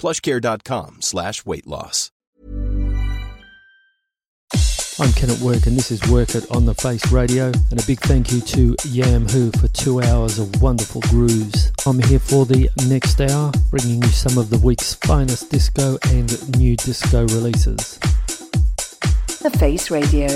plushcare.com slash weight loss. I'm Ken at Work, and this is Work It on the Face Radio. And a big thank you to Yam Who for two hours of wonderful grooves. I'm here for the next hour, bringing you some of the week's finest disco and new disco releases. The Face Radio.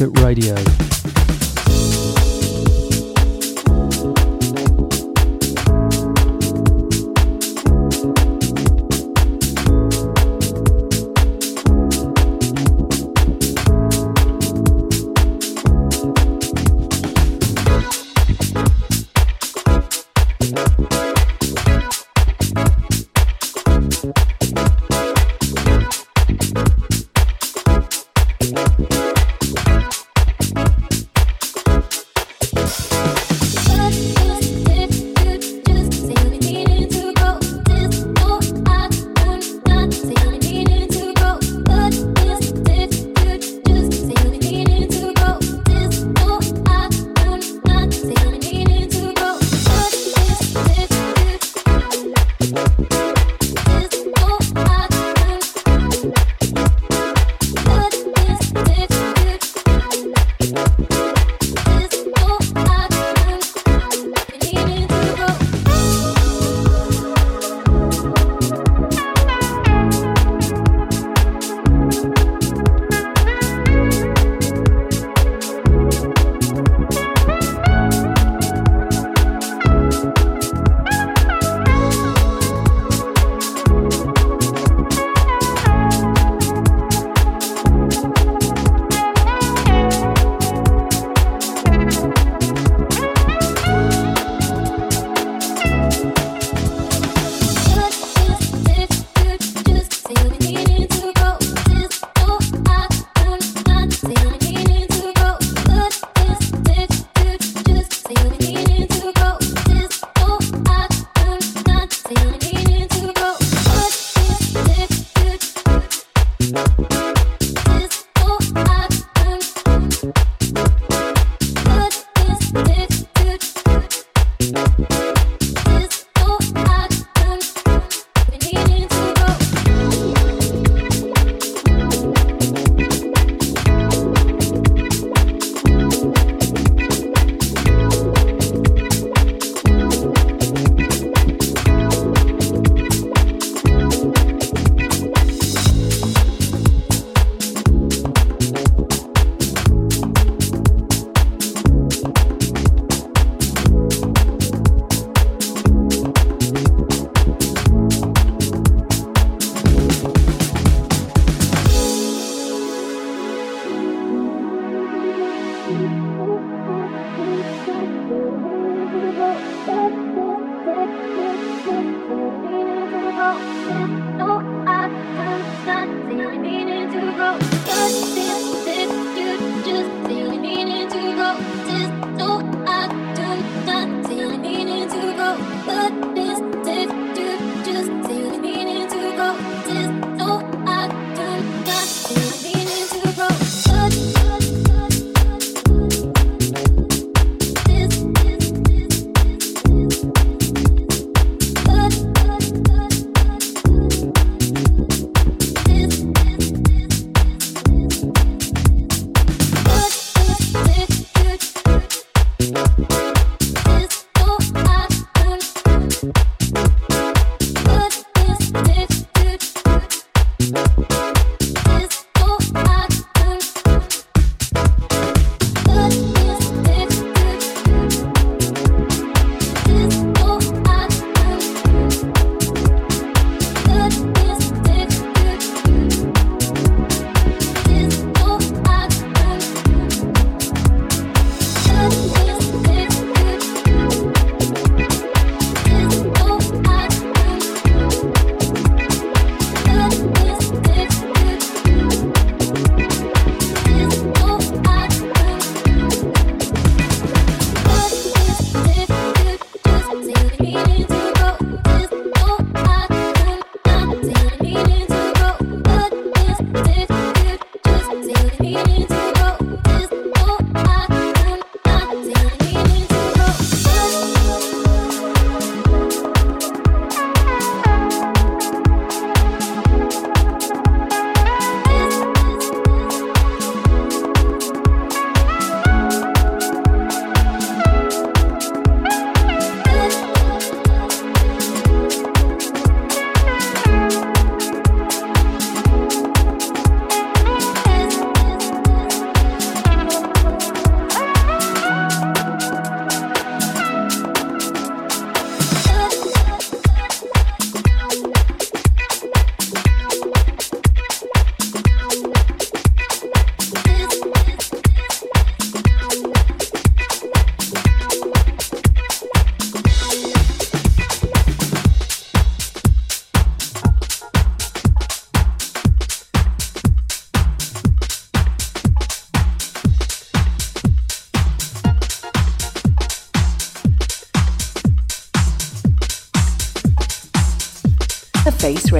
Work It Radio.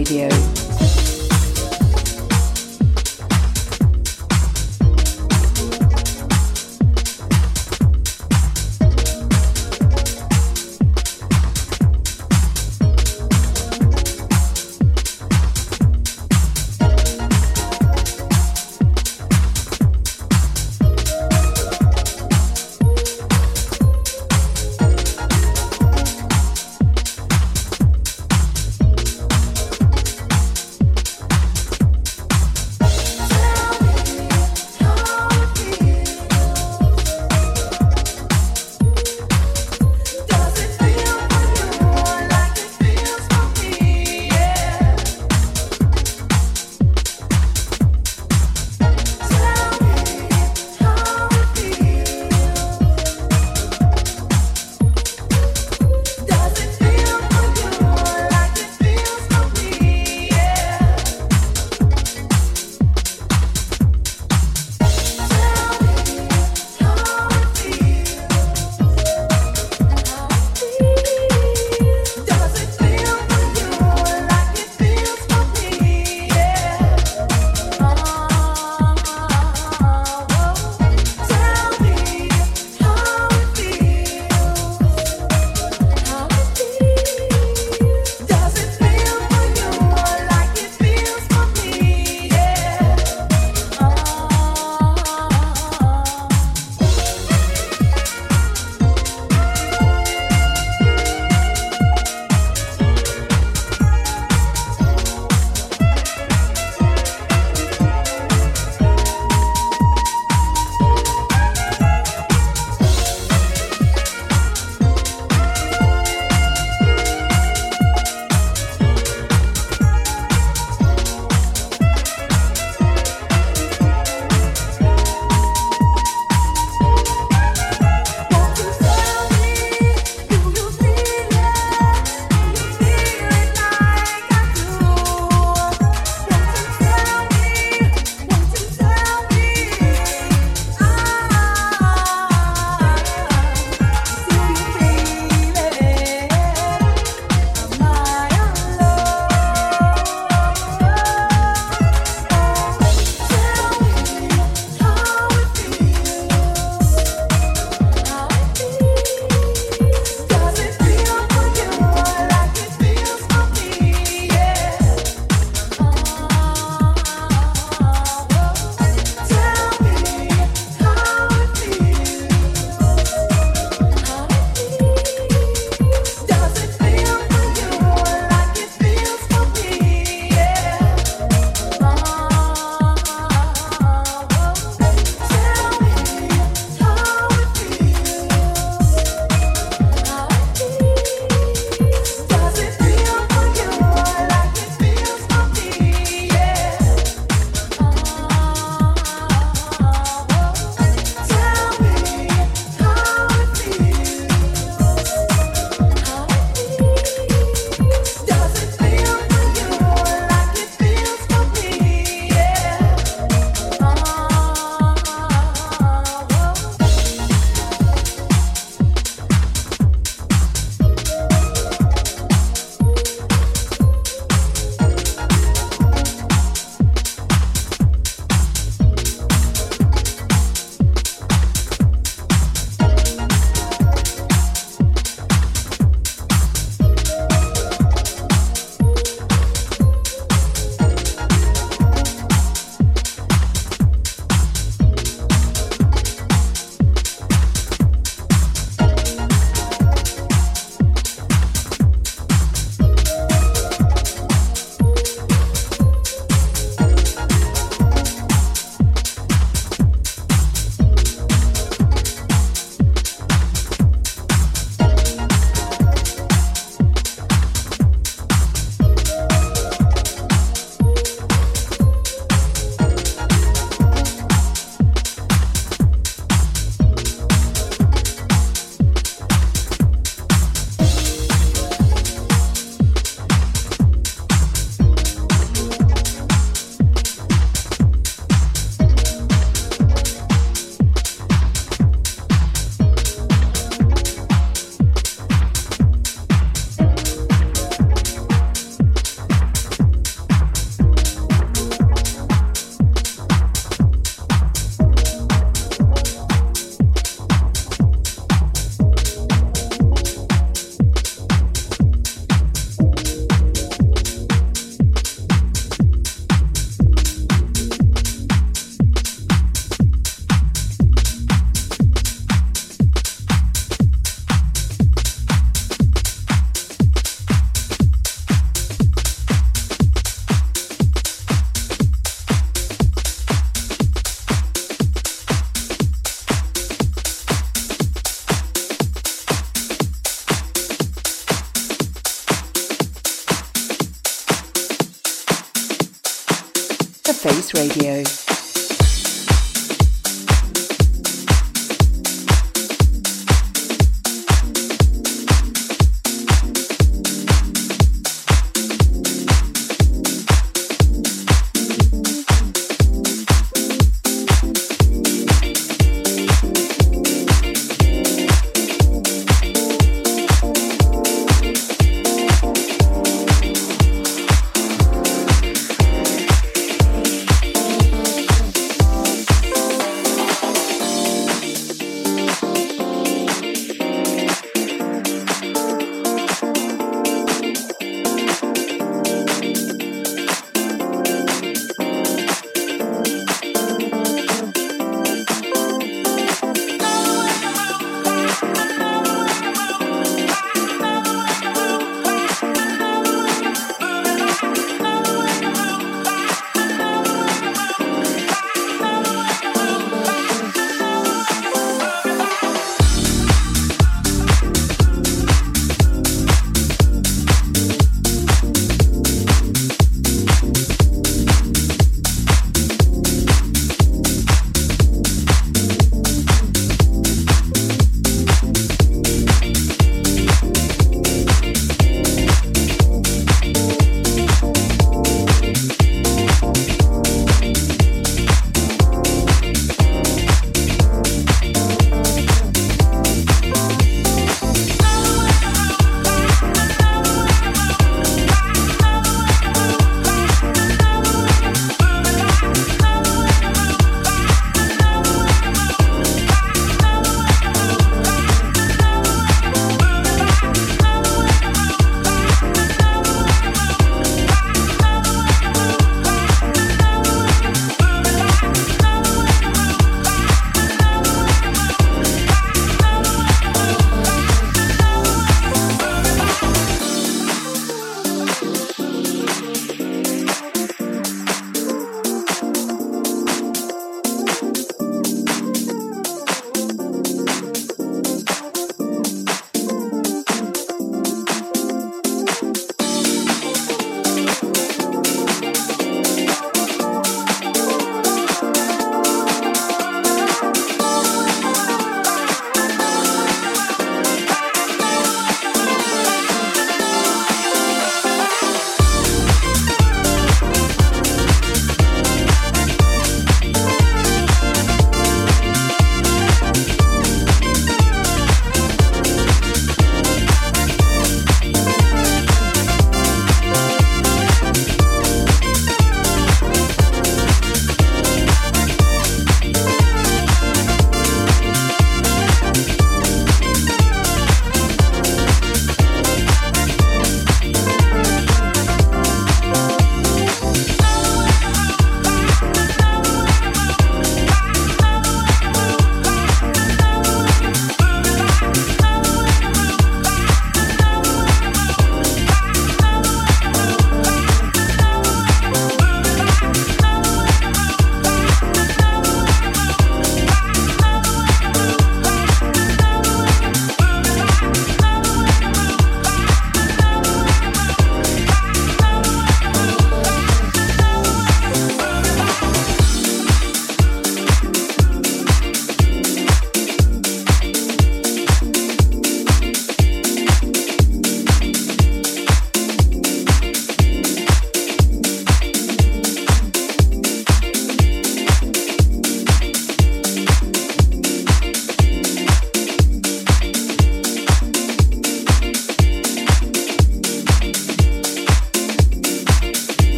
Radio.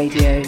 Radio.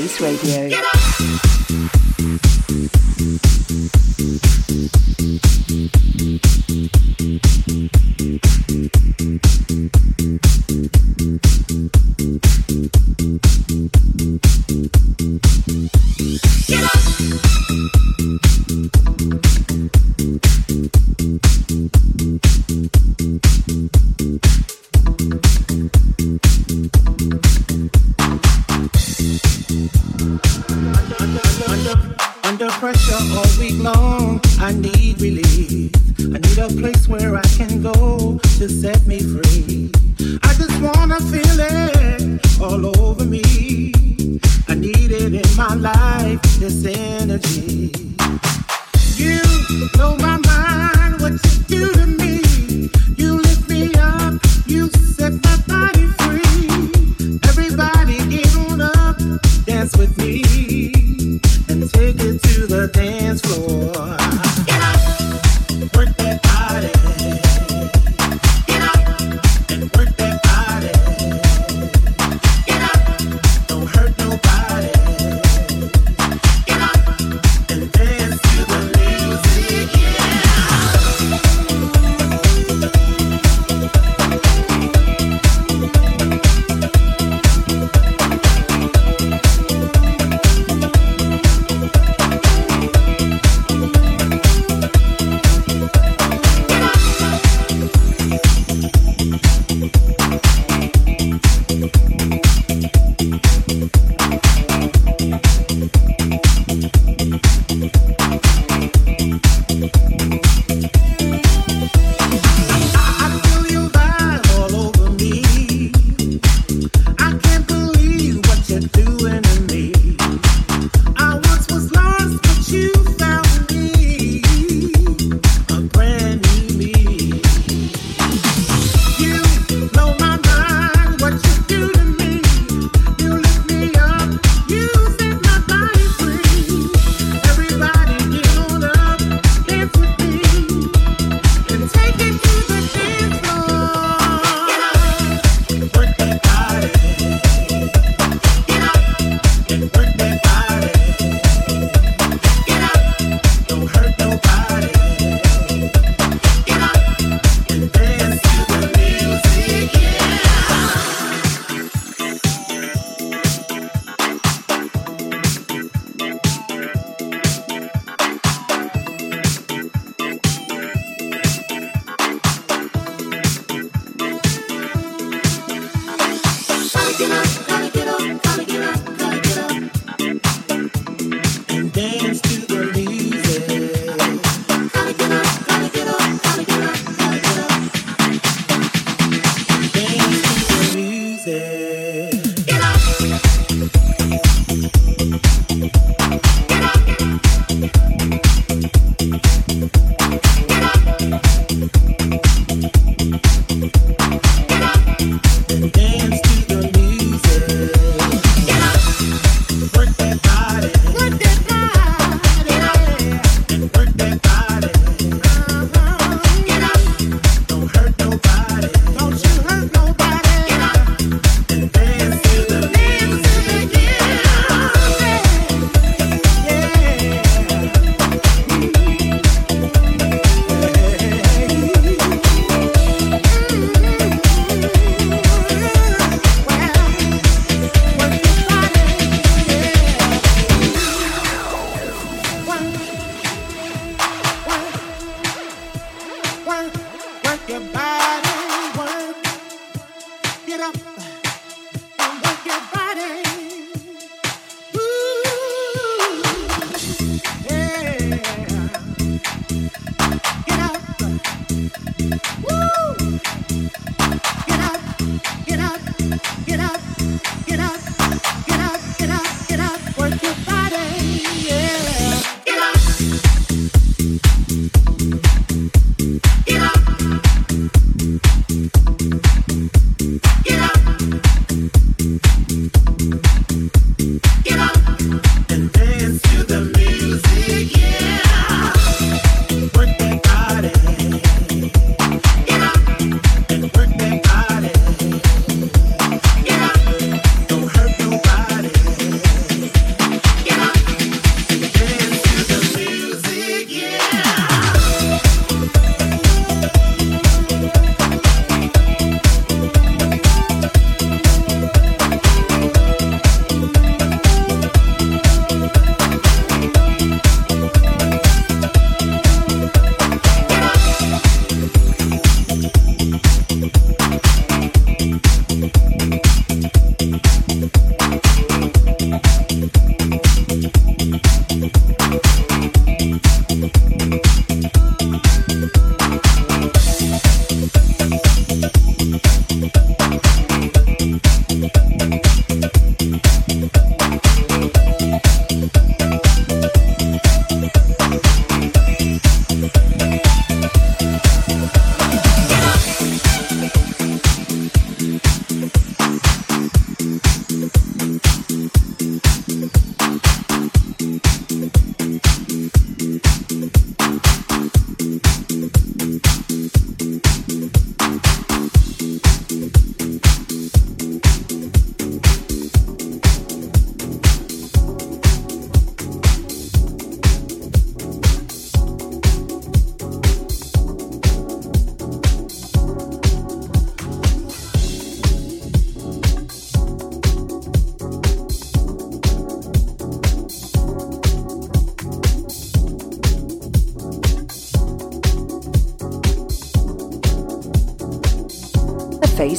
Face Radio.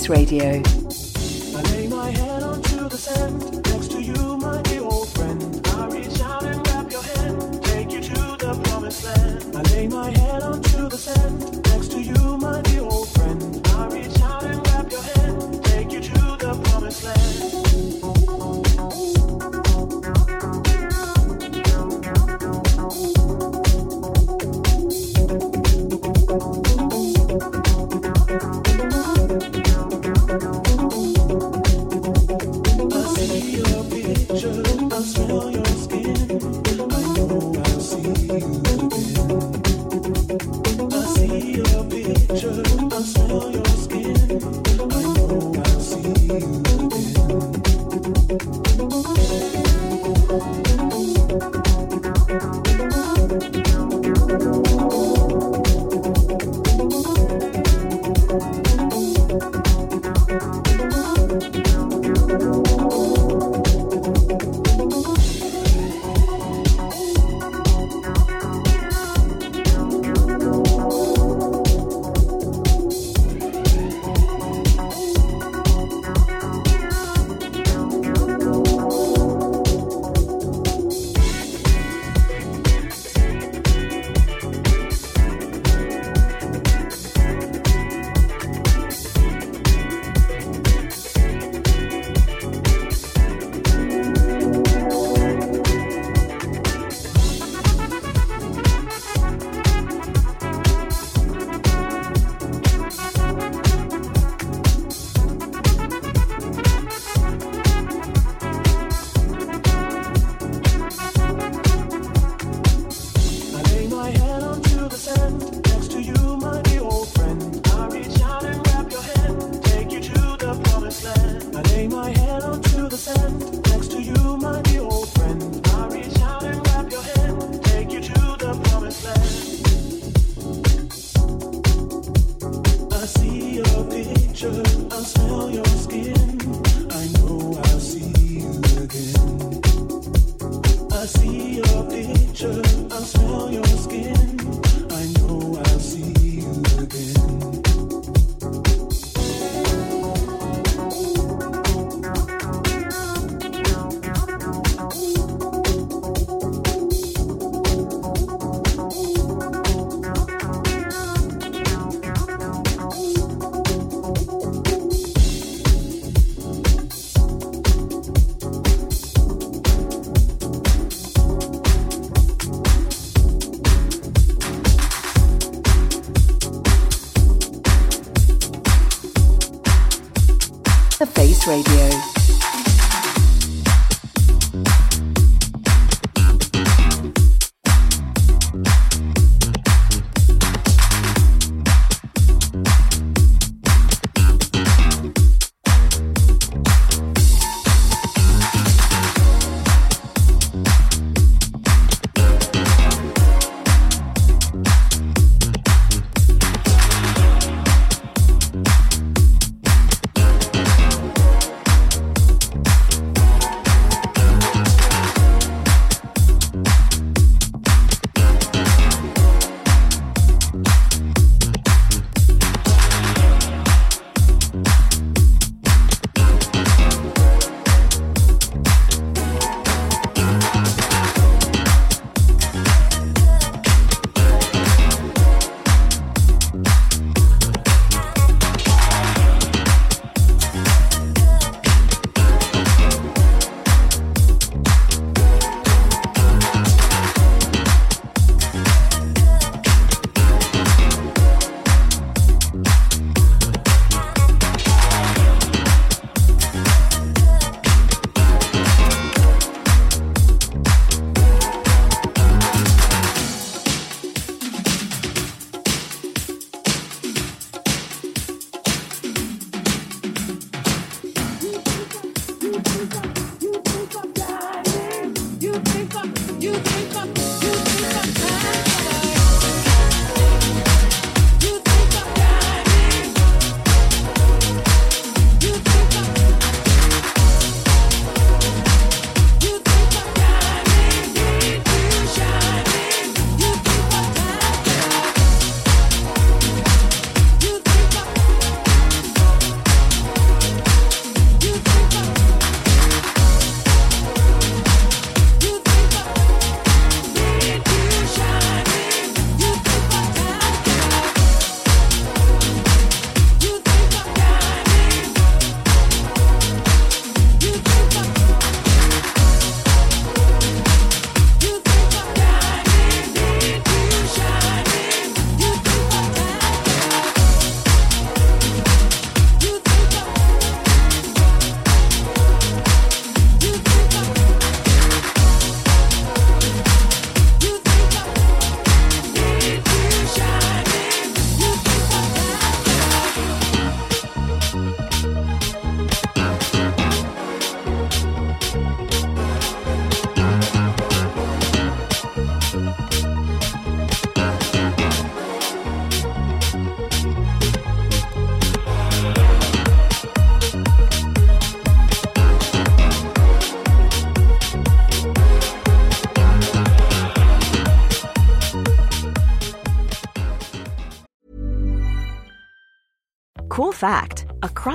Radio.